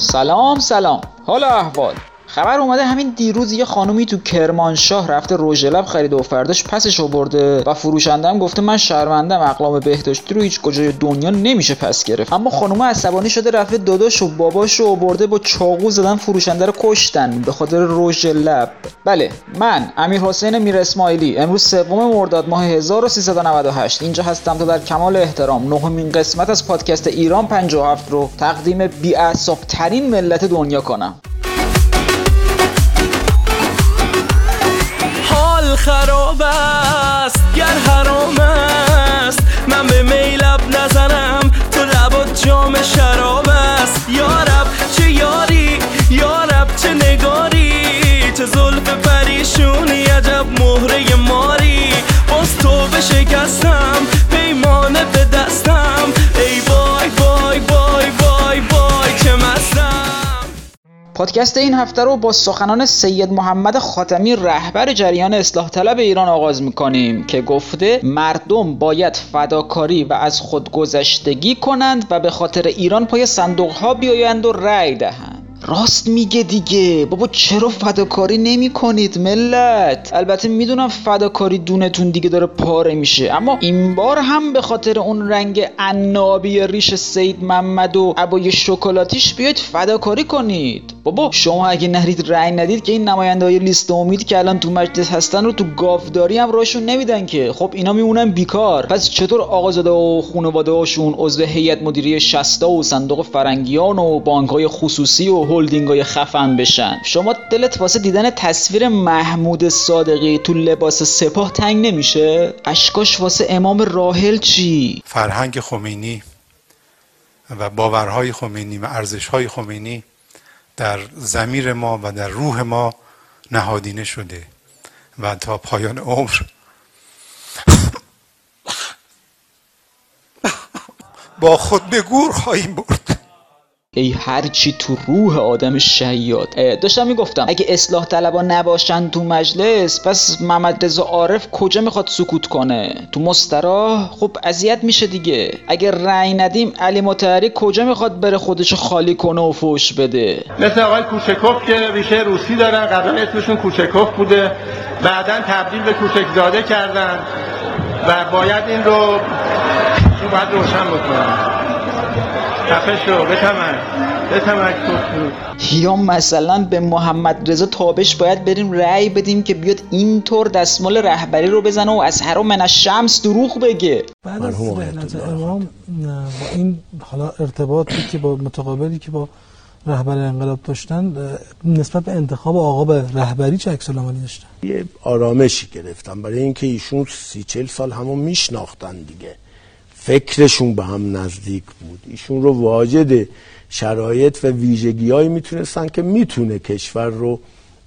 سلام سلام. حالا احوال؟ خبر اومده همین دیروز یه خانومی تو کرمانشاه رفته رژ لب خرید و فرداش پسش برده و فروشنده هم گفته من شرمندم اقلام بهداشتی رو هیچ کجای دنیا نمیشه پس گرفت. اما خانومه عصبانی شده رفته داداش و باباش رو برده با چاقو زدن فروشنده رو کشتن به خاطر رژ لب. بله من امیر حسین میر اسماعیلی امروز سوم مرداد ماه 1398 اینجا هستم تا در کمال احترام. نهمین قسمت از پادکست ایران 57 رو تقدیم بی ترین ملت دنیا کنم. خراب است گر حرام است. من به میلب نزنم تو لبات جام شراب است. پادکست این هفته رو با سخنان سید محمد خاتمی رهبر جریان اصلاح طلب ایران آغاز می‌کنیم که گفته مردم باید فداکاری و از خودگذشتگی کنند و به خاطر ایران پای صندوق ها بیایند و رأی دهند. راست میگه دیگه. بابا چرا فداکاری نمی کنید ملت؟ البته می‌دونم فداکاری دونتون دیگه داره پاره میشه. اما این بار هم به خاطر اون رنگ عنابی ریش سید محمد و عبای شکلاتیش بیاید فداکاری کنید. بابا شما اگه نرید رأی ندید که این نماینده های لیست امید که الان تو مجلس هستن رو تو گافداری هم راشون نمیدن که. خب اینا میمونن بیکار. پس چطور آقازاده و خانواده هاشون عضو هیئت مدیره شستا و صندوق فرنگیان و بانک های خصوصی و هلدینگ های خفن بشن؟ شما دلت واسه دیدن تصویر محمود صادقی تو لباس سپاه تنگ نمیشه؟ اشکاش واسه امام راحل چی؟ فرهنگ خمینی و باورهای خمینی و ارزشهای خمینی در زمیر ما و در روح ما نهادینه شده و تا پایان عمر با خود به گور خواهیم برد. ای هرچی تو روح آدم شیاد داشتم می‌گفتم اگه اصلاح طلبا نباشن تو مجلس پس محمد رضا عارف کجا می‌خواد سکوت کنه؟ تو مستراح خب اذیت میشه دیگه. اگه رأی ندیم علی متحری کجا می‌خواد بره خودش خالی کنه و فوش بده؟ مثل آقای کوچکوف که ریشه روسی دارن قبلا اسمشون کوچکوف بوده. بعدا تبدیل به کوچکزاده کردن و باید این رو باید روشن بکنن. یا مثلا به محمد رضا تابش باید بریم رأی بدیم که بیاد اینطور دستمال رهبری رو بزنه و از هر من شمس دروغ بگه. بعد از رحلت امام با این حالا ارتباطی که با متقابلی که با رهبر انقلاب داشتن نسبت به انتخاب آقا به رهبری چه عکس داشتن؟ یه آرامشی گرفتم برای اینکه ایشون سی چل سال همون میشناختن دیگه. فکرشون به هم نزدیک بود. ایشون رو واجد شرایط و ویژگیهایی می‌تونستن که می‌تونه کشور رو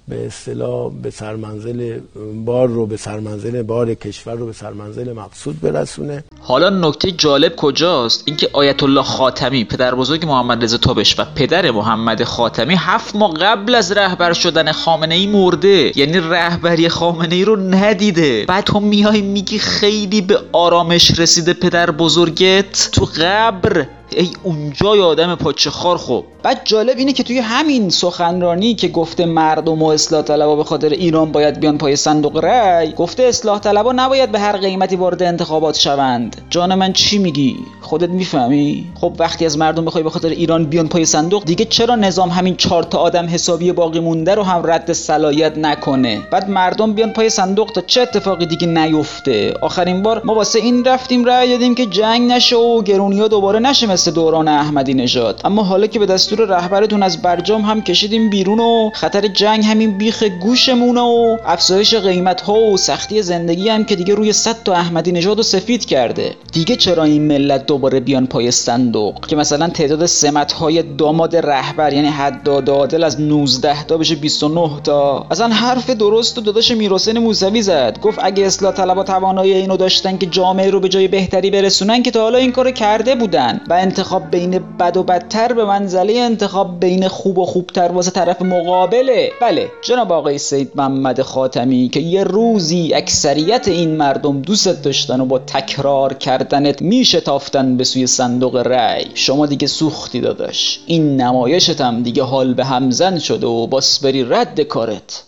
به اصطلاح به سرمنزل بار رو به سرمنزل بار کشور رو به سرمنزل مقصود برسونه. حالا نکته جالب کجاست؟ اینکه آیت الله خاتمی پدر بزرگ محمد رضا تابش و پدر محمد خاتمی هفت ماه قبل از رهبر شدن خامنه ای مرده. یعنی رهبری خامنه ای رو ندیده. بعد تو میای میگی خیلی به آرامش رسیده پدر بزرگت. تو قبر ای اونجای آدم پاچه خار خب. بعد جالب اینه که توی همین سخنرانی که گفته مردم و اصلاح طلبا به خاطر ایران باید بیان پای صندوق رأی گفته اصلاح طلبا نباید به هر قیمتی وارد انتخابات شوند. جان من چی میگی؟ خودت می‌فهمی؟ خب وقتی از مردم بخوای به خاطر ایران بیان پای صندوق دیگه چرا نظام همین چهار تا آدم حسابی باقی مونده رو هم رد صلاحیت نکنه؟ بعد مردم بیان پای صندوق تا چه اتفاقی دیگه نیفته؟ آخرین بار ما واسه این رفتیم رأی دادیم که جنگ نشه و گرونیا دوباره نشه دوران احمدی نژاد. اما حالا که به دستور رهبرتون از برجام هم کشیدیم بیرون و خطر جنگ همین بیخ گوشمونه و افزایش قیمت ها و سختی زندگی هم که دیگه روی صد تا احمدی نژاد و سفید کرده. دیگه چرا این ملت دوباره بیان پای صندوق؟ که مثلا تعداد سمت های داماد رهبر یعنی حد عادل از 19 تا بشه 29 تا. اصلا حرف درست و داداش میرحسین موسوی زد. گفت اگه اصلاح طلبا توانایی اینو داشتن که جامعه رو به جای بهتری برسونن که تا حالا این کارو کرده بودن. و انتخاب بین بد و بدتر به منزله انتخاب بین خوب و خوبتر واسه طرف مقابله. بله جناب آقای سید محمد خاتمی که یه روزی اکثریت این مردم دوست داشتن و با تکرار کردنت میشتافتن به سوی صندوق رأی. شما دیگه سوختی داداش. این نمایشت هم دیگه حال به همزن شده و باس بری رد کارت.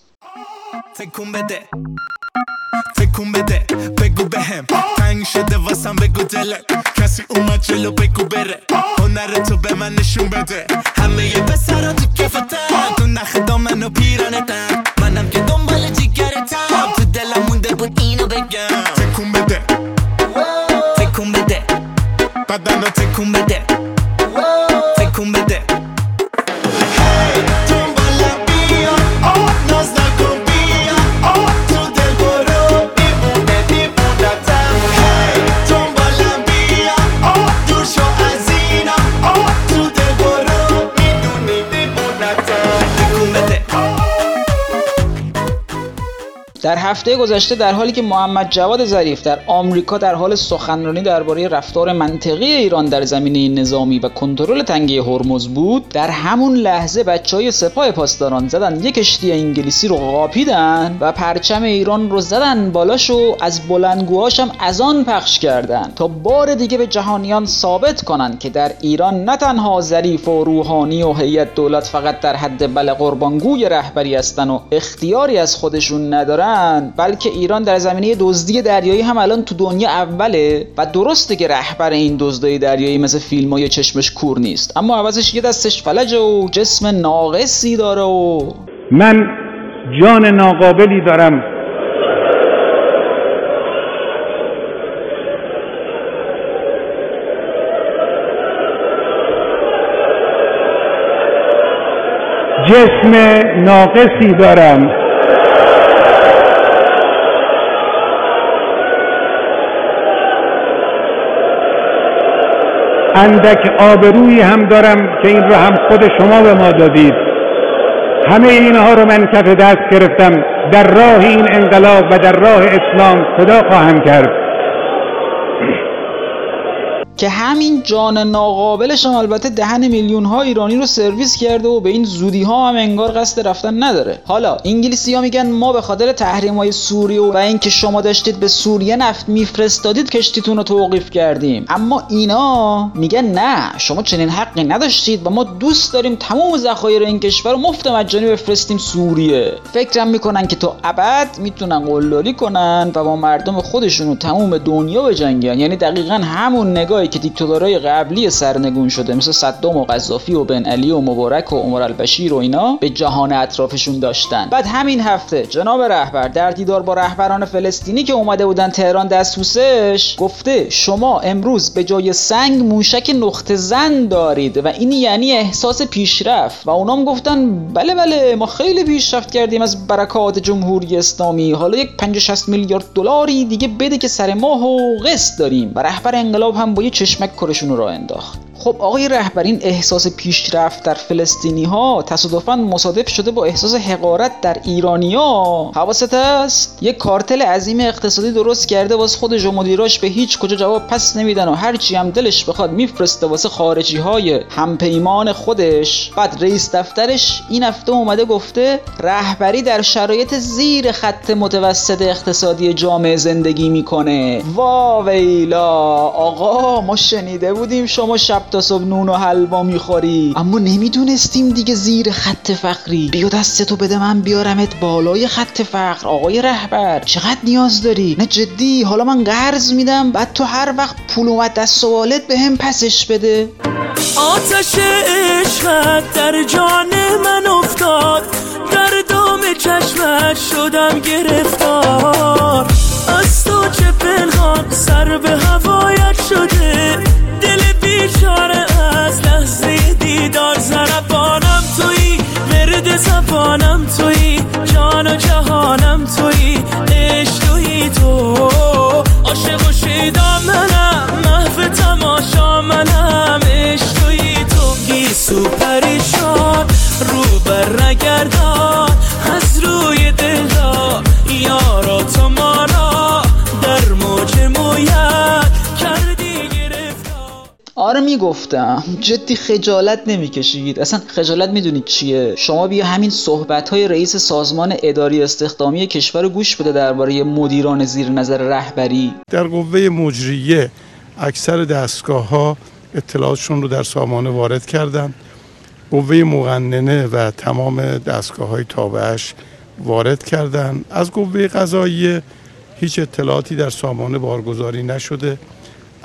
تکون بده تکون بده بگو بهم. تنگ شده واسم بگو دلت. کسی اومد جلو بگو بره. هنر تو به من نشون بده. همه یه پسرا تو کفتن تو نخ دامن و پیرانتن منم که دنبال جیگرتم تو دلم مونده بود اینو بگم. تکون بده تکون بده بدن رو تکون بده هفته گذشته در حالی که محمد جواد ظریف در آمریکا در حال سخنرانی درباره رفتار منطقی ایران در زمینه نظامی و کنترل تنگه هرمز بود در همون لحظه بچه های سپاه پاسداران زدن یک کشتی انگلیسی رو قاپیدن و پرچم ایران رو زدن بالاش و از بلندگوهاش هم از آن پخش کردن تا بار دیگه به جهانیان ثابت کنن که در ایران نه تنها ظریف و روحانی و هیئت دولت فقط در حد بله قربانگوی رهبری هستن و اختیاری از خودشون ندارن بلکه ایران در زمینه دزدی دریایی هم الان تو دنیا اوله و درسته که رهبر این دزدای دریایی مثل فیلم های چشمش کور نیست اما عوضش یه دستش فلجه و جسم ناقصی داره و من جان ناقابلی دارم. جسم ناقصی دارم. اندک آبرویی هم دارم که این رو هم خود شما به ما دادید. همه اینها رو من کف دست گرفتم. در راه این انقلاب و در راه اسلام صدا خواهم کرد. که همین جان ناقابلش هم البته دهن میلیون ها ایرانی رو سرویس کرده و به این زودی ها هم انگار قصد رفتن نداره. حالا انگلیسی ها میگن ما به خاطر تحریم های سوریه و اینکه شما داشتید به سوریه نفت میفرستادید کشتیتون رو توقیف کردیم. اما اینا میگن نه شما چنین حقی نداشتید و ما دوست داریم تمام ذخایر این کشور رو مفت مجانی بفرستیم سوریه. فکرم می‌کنن که تا ابد می‌تونن قلدری کنن و با مردم خودشون و تمام دنیا بجنگن. یعنی دقیقا همون که دیکتاتورهای قبلی سرنگون شده مثل صدام و قذافی و بن علی و مبارک و عمر البشیر و اینا به جهان اطرافشون داشتن. بعد همین هفته جناب رهبر در دیدار با رهبران فلسطینی که اومده بودن تهران دستوسش گفته شما امروز به جای سنگ موشک نقطه زن دارید و این یعنی احساس پیشرفت. و اونام گفتن بله بله ما خیلی پیشرفت کردیم از برکات جمهوری اسلامی. حالا یک 50 60 میلیارد دلاری دیگه بده که سر ماه و قسط داریم. و رهبر انقلاب هم با یه چشمک کارشون رو راه انداخت. خب آقای رهبر این احساس پیشرفت در فلسطینی ها تصادفا مصادف شده با احساس حقارت در ایرانی ها حواست است؟ یک کارتل عظیم اقتصادی درست کرده واسه خودش و مدیراش به هیچ کجا جواب پس نمیدن و هرچی هم دلش بخواد میفرسته واسه خارجی های همپیمان خودش. بعد رئیس دفترش این هفته اومده گفته رهبری در شرایط زیر خط متوسط اقتصادی جامعه زندگی می‌کنه. وا ویلا آقا ما شنیده بودیم شما شب صبح نون و حلوا می‌خوری. اما نمی‌دونستیم دیگه زیر خط فقری. بیا دستتو بده من بیارمت بالای خط فقر آقای رهبر. چقدر نیاز داری؟ نه جدی حالا من قرض میدم بعد تو هر وقت پول اومد دست سوالت به هم پسش بده. آتش عشقت در جان من افتاد در دام چشمت شدم گرفتار. از تو چه پنهان سر به هوایت شده دل بیچاره از لحظه دیدار زربانم تویی ورد زبانم تویی جان و جهانم تویی عشق تویی تو. عاشق و شیدا منم محو تماشا منم عشق تویی تو گیسو پریشان می‌گفتم. جدی خجالت نمی‌کشید. اصلا خجالت می‌دونید چیه؟ شما بیا همین صحبت های رئیس سازمان اداری استخدامی کشور گوش بده درباره مدیران زیر نظر رهبری. در قوه مجریه اکثر دستگاه ها اطلاعاتشون رو در سامانه وارد کردن. قوه مقننه و تمام دستگاه های تابعش وارد کردن. از قوه قضاییه هیچ اطلاعاتی در سامانه بارگذاری نشده.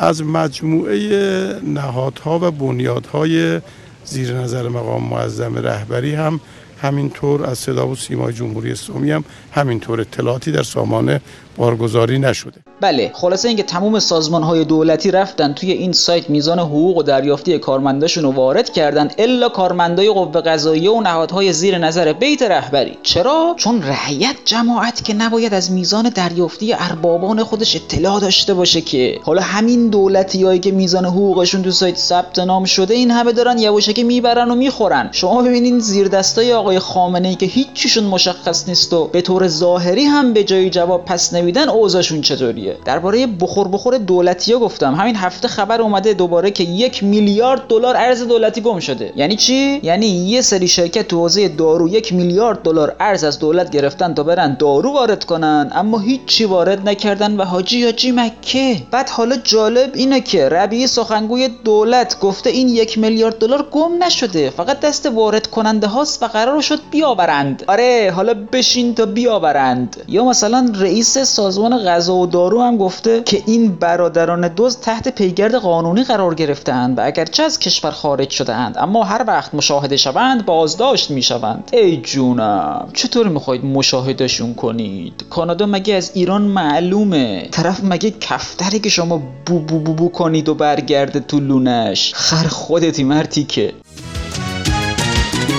از مجموعه نهادها و بنیادهای زیر نظر مقام معظم رهبری هم همینطور از صدا و سیمای جمهوری اسلامی هم همینطور اطلاعاتی در سامانه بارگذاری نشده. بله خلاصه اینکه تمام سازمان های دولتی رفتن توی این سایت میزان حقوق و دریافتی کارمنداشون رو وارد کردن الا کارمندای قوه قضاییه و نهادهای زیر نظر بیت رهبری. چرا؟ چون رعیت جماعت که نباید از میزان دریافتی اربابان خودش اطلاع داشته باشه که. حالا همین دولتی هایی که میزان حقوقشون تو سایت ثبت نام شده این همه دارن یواشکی می‌برن و می‌خورن. شما ببینین زیر دستای آقای خامنه ای که هیچیشون مشخص نیست و به طور ظاهری هم به جای جواب پس نمیدن اوضاعشون چطوریه؟ درباره بخور بخور دولتی ها گفتم. همین هفته خبر اومده دوباره که یک میلیارد دلار ارز دولتی گم شده. یعنی چی؟ یعنی یه سری شرکت تو حوزه دارو یک میلیارد دلار ارز از دولت گرفتن تا برن دارو وارد کنن اما هیچی وارد نکردن و حاجی حاجی مکه. بعد حالا جالب اینه که ربیع سخنگوی دولت گفته این یک میلیارد دلار گم نشده. فقط دست وارد کننده هاست و قرار شد بیاورند. آره حالا بشین تا بیاورند. یا مثلا رئیس سازمان غذا و دارو هم گفته که این برادران دوز تحت پیگرد قانونی قرار گرفتند و اگرچه از کشور خارج شده اند اما هر وقت مشاهده شوند بازداشت می‌شوند. ای جونم چطور می‌خواید مشاهدهشون کنید؟ کانادا مگه از ایران معلومه؟ طرف مگه کفتری که شما بو بو بو, بو کنید و برگرده تو لونش؟ خر خودتی مرتی که.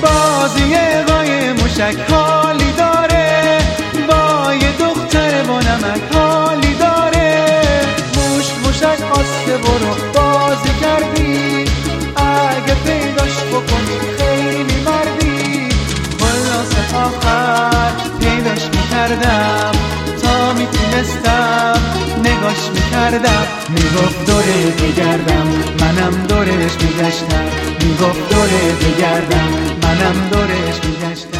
بازی قای مشک آسته برو بازی کردی. اگه پیداش بکنی خیلی مردی. خلاص آخر پیداش می‌کردم. تا می‌تونستم نگاش می‌کردم. می‌گفت دوره بگردم منم دورش میگشتم. می‌گفت دوره بگردم منم دورش میگشتم.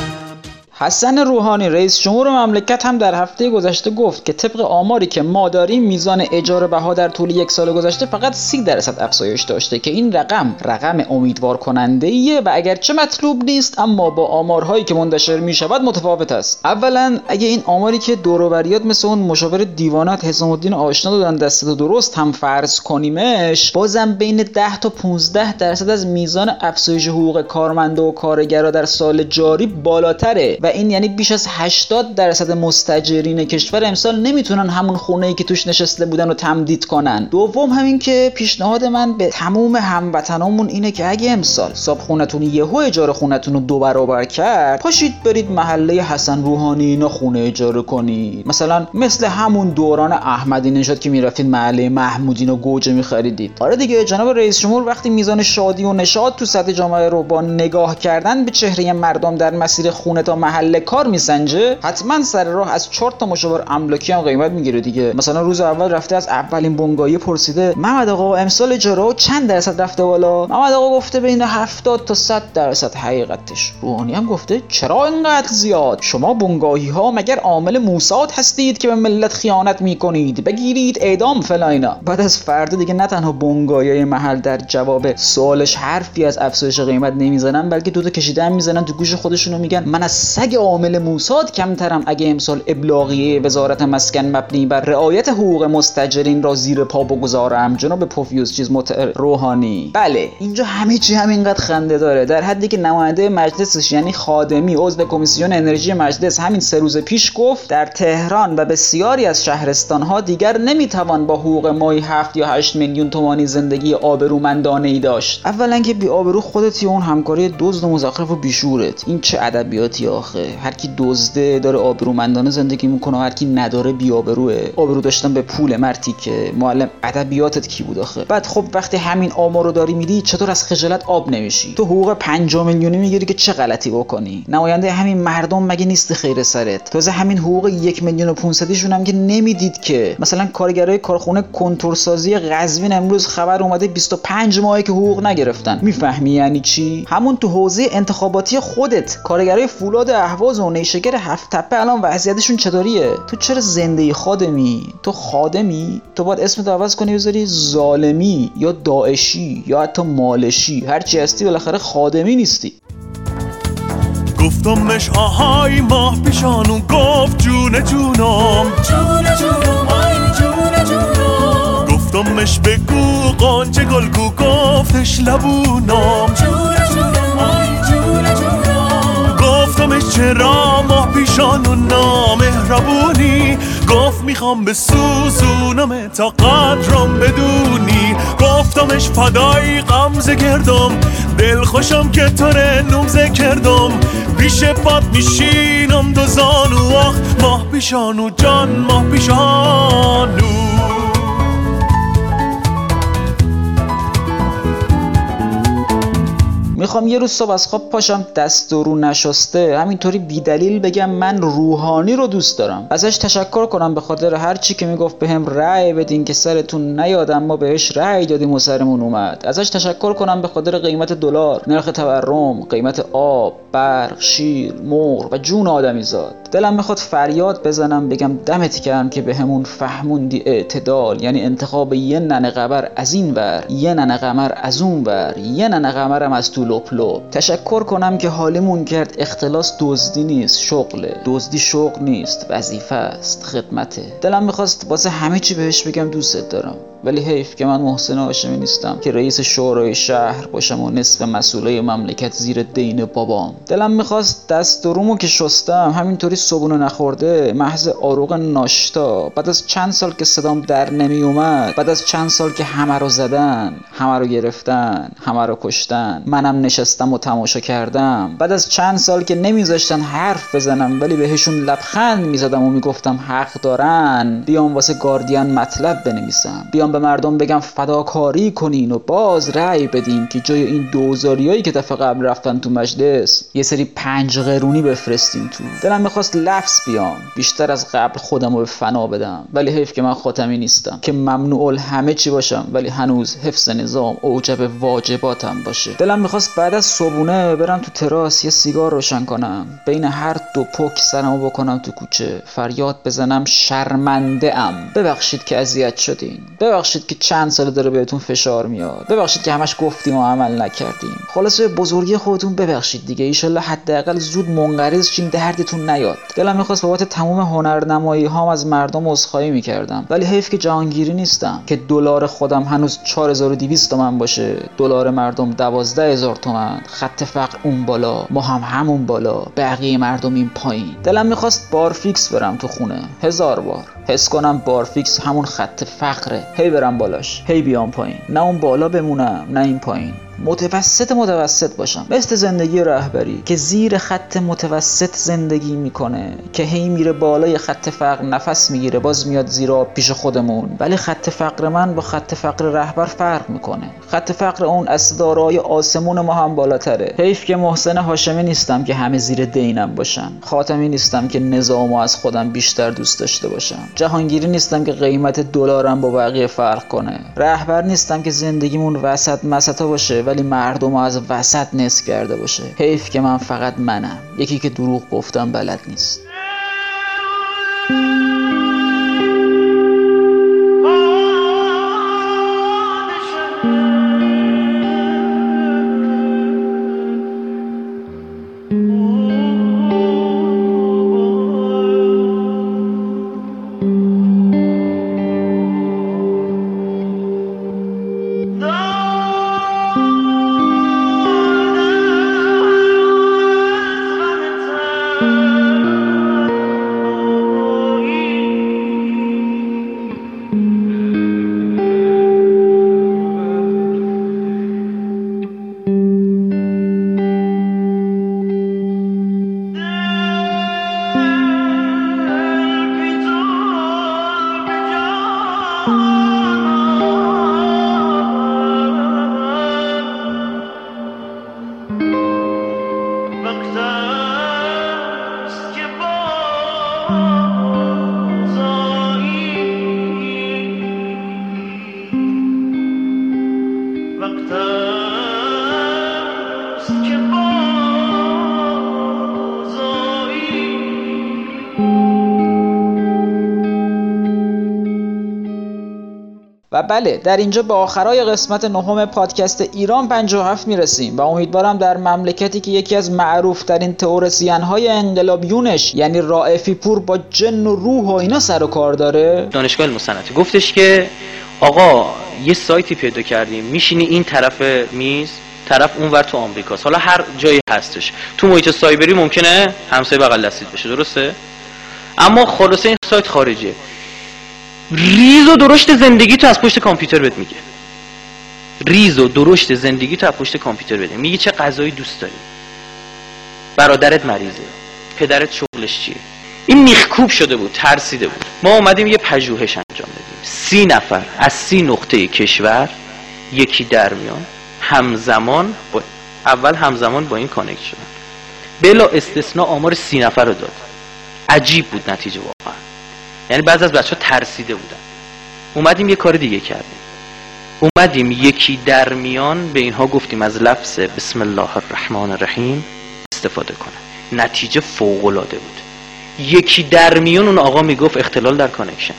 حسن روحانی رئیس جمهور مملکت هم در هفته گذشته گفت که طبق آماری که ما داریم میزان اجاره بها در طول یک سال گذشته فقط 30 درصد افزایش داشته که این رقم رقم امیدوار کننده ایه و اگرچه مطلوب نیست اما با آمارهایی که منتشر می شود متفاوت است. اولا اگه این آماری که دوروبریات مثل اون مشاور دیوانات حسام الدین آشنا دادن دست درست هم فرض کنیمش بازم بین 10 تا 15 درصد از میزان افزایش حقوق کارمنده و کارگرا در سال جاری بالاتره و این یعنی بیش از 80 درصد مستجرین کشور امسال نمی‌تونن همون خونه ای که توش نشسته بودن رو تمدید کنن. دوم همین که پیشنهاد من به تموم هموطنامون اینه که اگه امسال صاحب خونتون یهو اجاره خونتون رو دو برابر کرد پاشید برید محله حسن روحانی اینا خونه اجاره کنید. مثلا مثل همون دوران احمدی نژاد که می‌رفتید محله محمودین و گوجه میخریدید. آره دیگه جناب رئیس جمهور وقتی میزان شادی و نشاط تو سطح جامعه رو با نگاه کردن به چهره مردم در مسیر خونه تا محله کار میسنجه حتما سر راه از چهار تا مشاور املاکی هم قیمت می‌گیره دیگه. مثلا روز اول رفته از اولین بنگاهی پرسیده محمد آقا امسال اجاره چند درصد رفته بالا؟ محمد آقا گفته بین 70 تا 100 درصد حقیقتش. روحانی هم گفته چرا اینقدر زیاد؟ شما بنگاهی ها مگر عامل موساد هستید که به ملت خیانت می‌کنید؟ بگیرید اعدام فلاینا بعد از فردا دیگه نه تنها بنگاهی محل در جواب سوالش حرفی از افزایش قیمت نمی‌زنن بلکه دو تا کشیده هم می‌زنن تو گوش خودشونو میگن من از سگ عامل موساد کمترم اگه امسال ابلاغیه وزارت مسکن مبنی بر رعایت حقوق مستجرین را زیر پا بگذارم. جناب پوفیوس چیز متعر روحانی. بله اینجا همه چی همینقدر خنده داره. در حدی که نماینده مجلسش یعنی خادمی عضو کمیسیون انرژی مجلس همین سه روز پیش گفت در تهران و بسیاری از شهرستان ها دیگر نمی‌توان با حقوق ماهی 7 یا 8 میلیون تومانی زندگی آبرومندانه ای داشت. اولا که بی آبرو خودتی اون همکاری دزد و مزخرف و بیشورت. این چه ادبیاتی آخه؟ آخه. هر کی دزده داره آبرومندانه زندگی می‌کنه هر کی نداره بیابروه. آبرو داشتن به پول مرتی که. معلم ادبیاتت کی بود آخه؟ بعد خب وقتی همین آمار رو داری میدی چطور از خجالت آب نمیشی؟ تو حقوق 5 میلیونی می‌گیری که چه غلطی بکنی؟ نماینده همین مردم مگه نیست خیر سرت؟ تازه همین حقوق یک میلیون و 500 هم که نمی‌دید که. مثلا کارگرای کارخونه کنتورسازی قزوین امروز خبر اومده 25 ماهه که حقوق نگرفتن. می‌فهمی یعنی چی؟ همون تو حوزه انتخاباتی خودت. کارگرای فولاد اهواز و نیشگر هفت تپه الان وضعیتشون چطوریه؟ تو چرا زنده خادمی؟ تو خادمی؟ تو باید اسمت عوض کنی بذاری ظالمی یا داعشی یا حتی مالشی. هرچی هستی بالاخره خادمی نیستی. گفتمش آهای ماه پیشانون گفت جون جونم. جون جونم آی جون جونم. گفتمش بگو قانچه گلگو گفتش لبونم. جون جونم آی جون جونم گفتمش چرا ماه پیشانون نامهربونی گفت می‌خوام به سوزونم تا قدرم بدونی. گفتمش فدای غمزه گردم. دل خوشم که تو نومزه کردم. پیش پات میشینم دو زانو آخ ماه پیشانو جان ماه پیشانو می‌خوام یه روز صبح از خواب پاشم. دست و رو نشسته. همینطوری بیدلیل بگم من روحانی رو دوست دارم. ازش تشکر کنم به خاطر هر چی که می‌گفت به هم رأی بدین که سرتون نیادم. ما بهش رأی دادیم و سرمون اومد. ازش تشکر کنم به خاطر قیمت دلار نرخ تورم قیمت آب برق شیر مرغ و جون آدمی زاد. دلم می‌خواد فریاد بزنم بگم دمت کردم که به همون فهموندی اعتدال. یعنی انتخاب یه ننه قبر از این ور یه ننه قمر از اون ور یه ننه قمرم از تو لپ لپ تشکر کنم که حالمون کرد اختلاس دزدی نیست شغله. دزدی شغل نیست وظیفه است خدمته. دلم می‌خواست واسه همه چی بهش بگم دوستت دارم. ولی حیف که من محسن هاشمی نیستم که رئیس شورای شهر باشم و نصف مسئوله مملکت زیر دین بابام. دلم می‌خواست دست و رومو که شستم همینطوری صبونه نخورده محض آروغ ناشتا. بعد از چند سال که صدام در نمی اومد بعد از چند سال که همه رو زدن همه رو گرفتن همه رو کشتن منم نشستم و تماشا کردم. بعد از چند سال که نمیذاشتن حرف بزنم ولی بهشون لبخند می‌زدم و می‌گفتم حق دارن بیام واسه گاردین مطلب بنویسم. بیام به مردم بگم فداکاری کنین و باز رأی بدین که جای این دوزاریایی که دفعه قبل رفتن تو مجلس یه سری پنج قرونی بفرستین تو. دلم می‌خواست لفظ بیام بیشتر از قبل خودم رو به فنا بدم. ولی حیف که من خاتمی نیستم. که ممنوع همه چی باشم ولی هنوز حفظ نظام اوجب واجباتم باشه. دلم می‌خواست بعد از صبونه برم تو تراس یه سیگار روشن کنم. بین هر دو پک سرمو بکنم تو کوچه. فریاد بزنم شرمنده ام ببخشید که اذیت شدین. ببخشید که چند سال داره بهتون فشار میاد. ببخشید که همش گفتیم و عمل نکردیم. خلاصه بزرگی خودتون ببخشید دیگه. ایشالله حداقل زود منقرض شین دردتون نیاد. دلم می‌خواست بابت تموم هنرنمایی هام از مردم عذرخواهی می‌کردم. ولی حیف که جهانگیری نیستم. که دلار خودم هنوز 4200 تومن باشه. دلار مردم 12000 تومن. خط فقر اون بالا. ما هم همون بالا. بقیه مردم این پایین. دلم می‌خواست بارفیکس برم تو خونه. هزار بار. حس کنم بارفیکس همون خط فقره. هی برم بالاش. هی بیام پایین. نه اون بالا بمونم نه این پایین. متوسط متوسط باشم. مثل زندگی رهبری که زیر خط متوسط زندگی می‌کنه که هی میره بالای خط فقر نفس می‌گیره باز میاد زیرا پیش خودمون. ولی خط فقر من با خط فقر رهبر فرق می‌کنه. خط فقر اون از دارای آسمون ما هم بالاتره. حیف که محسن هاشمی نیستم که همه زیر دینم باشن. خاتمی نیستم که نظامو از خودم بیشتر دوست داشته باشم. جهانگیری نیستم که قیمت دلارم با بقیه فرق کنه. رهبر نیستم که زندگیمون وسط مسطا باشه ولی مردم از وسط نصف کرده باشه. حیف که من فقط منم. یکی که دروغ گفتم بلد نیست. و بله در اینجا به آخرای قسمت نهم پادکست ایران 57 می‌رسیم و امیدوارم در مملکتی که یکی از معروف ترین تئوریسین های انقلابیونش یعنی رائفی پور با جن و روح و اینا سر و کار داره. دانشگاه المصنعتی گفتش که آقا یه سایتی پیدا کردیم میشینی این طرف میز طرف اونور تو آمریکاست. حالا هر جایی هستش. تو محیط سایبری ممکنه همسایه بغل دستید بشه درسته؟ اما خلاصه این سایت خارجیه. ریز و درشت زندگی تو از پشت کامپیوتر بهت میگه. ریز و درشت زندگی تو از پشت کامپیوتر بهت میگه. چه غذایی دوست داری؟ برادرت مریضه. پدرت شغلش چیه؟ این میخکوب شده بود ترسیده بود. ما اومدیم یه پژوهش انجام بدیم سی نفر از سی نقطه کشور یکی در میان همزمان با اول همزمان با این connect شدن. بلا استثناء آمار سی نفر رو داد. عجیب بود نتیجه واقعا. یعنی بعض از بچه ها ترسیده بودن. اومدیم یه کار دیگه کردیم. اومدیم یکی در میان به اینها گفتیم از لفظ بسم الله الرحمن الرحیم استفاده کنه نتیجه فوق العاده بود. یکی در میان اون آقا می‌گفت اختلال در connection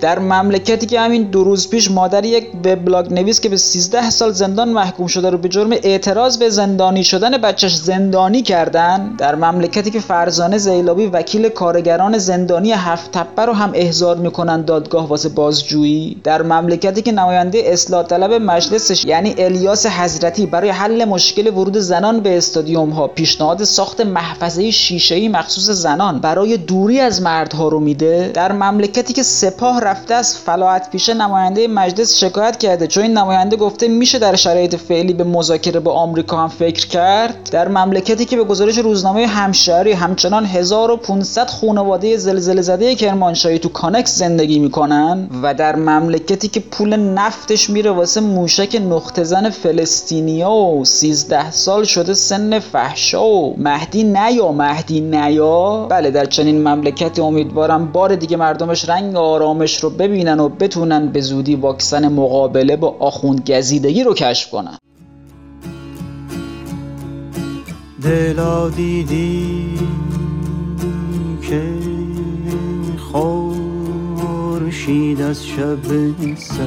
در مملکتی که همین دو روز پیش مادر یک وبلاگ نویس که به 13 سال زندان محکوم شده رو به جرم اعتراض به زندانی شدن بچهش زندانی کردن در مملکتی که فرزانه زیلابی وکیل کارگران زندانی هفت تپه رو هم احضار می‌کنن دادگاه واسه بازجویی. در مملکتی که نماینده اصلاح طلب مجلسش یعنی الیاس حضرتی برای حل مشکل ورود زنان به استادیوم ها پیشنهاد ساخت محفظه شیشه‌ای مخصوص زنان برای دوری از مردها رو میده. در مملکتی که سپاه رفته از فلاحت پیشه نماینده مجلس شکایت کرده. چون این نماینده گفته میشه در شرایط فعلی به مذاکره با آمریکا هم فکر کرد. در مملکتی که به گزارش روزنامه همشهری همچنان 1500 خانواده زلزله زده کرمانشاهی تو کانکس زندگی می‌کنن و در مملکتی که پول نفتش میره واسه موشک نقطه زن فلسطینیا و 13 سال شده سن فحشا و مهدی نیا مهدی نیا. بله در چنین مملکتی امیدوارم بار دیگه مردمش رنگ آرامش رو ببینن و بتونن به زودی واکسن مقابله با آخوند گزیدگی رو کشف کنن. دلا دیدی که خورشید از شب سر.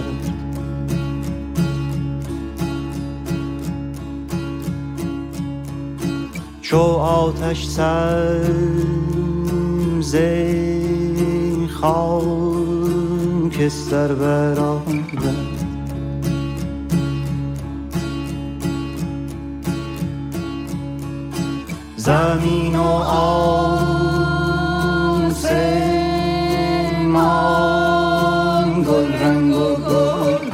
چو آتش سر خاکستر برآورد زمین و آسمان گل رنگ و گل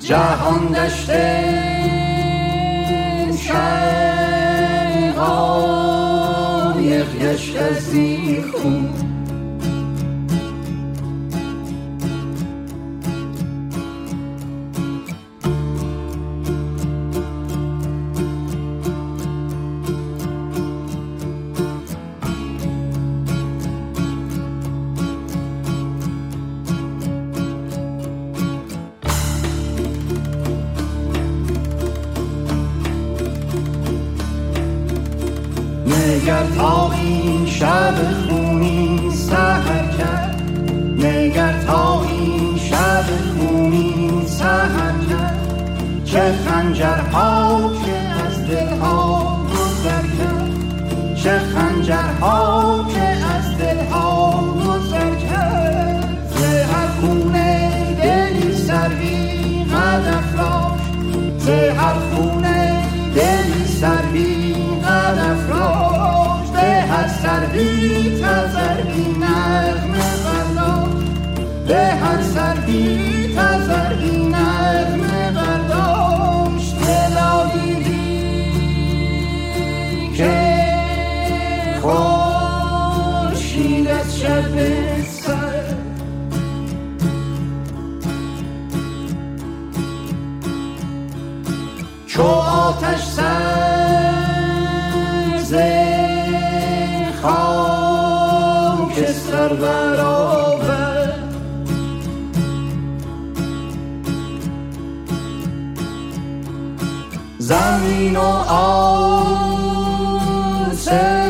جهان گشته گشت از این خون. که سر برآورد زمین و آسمان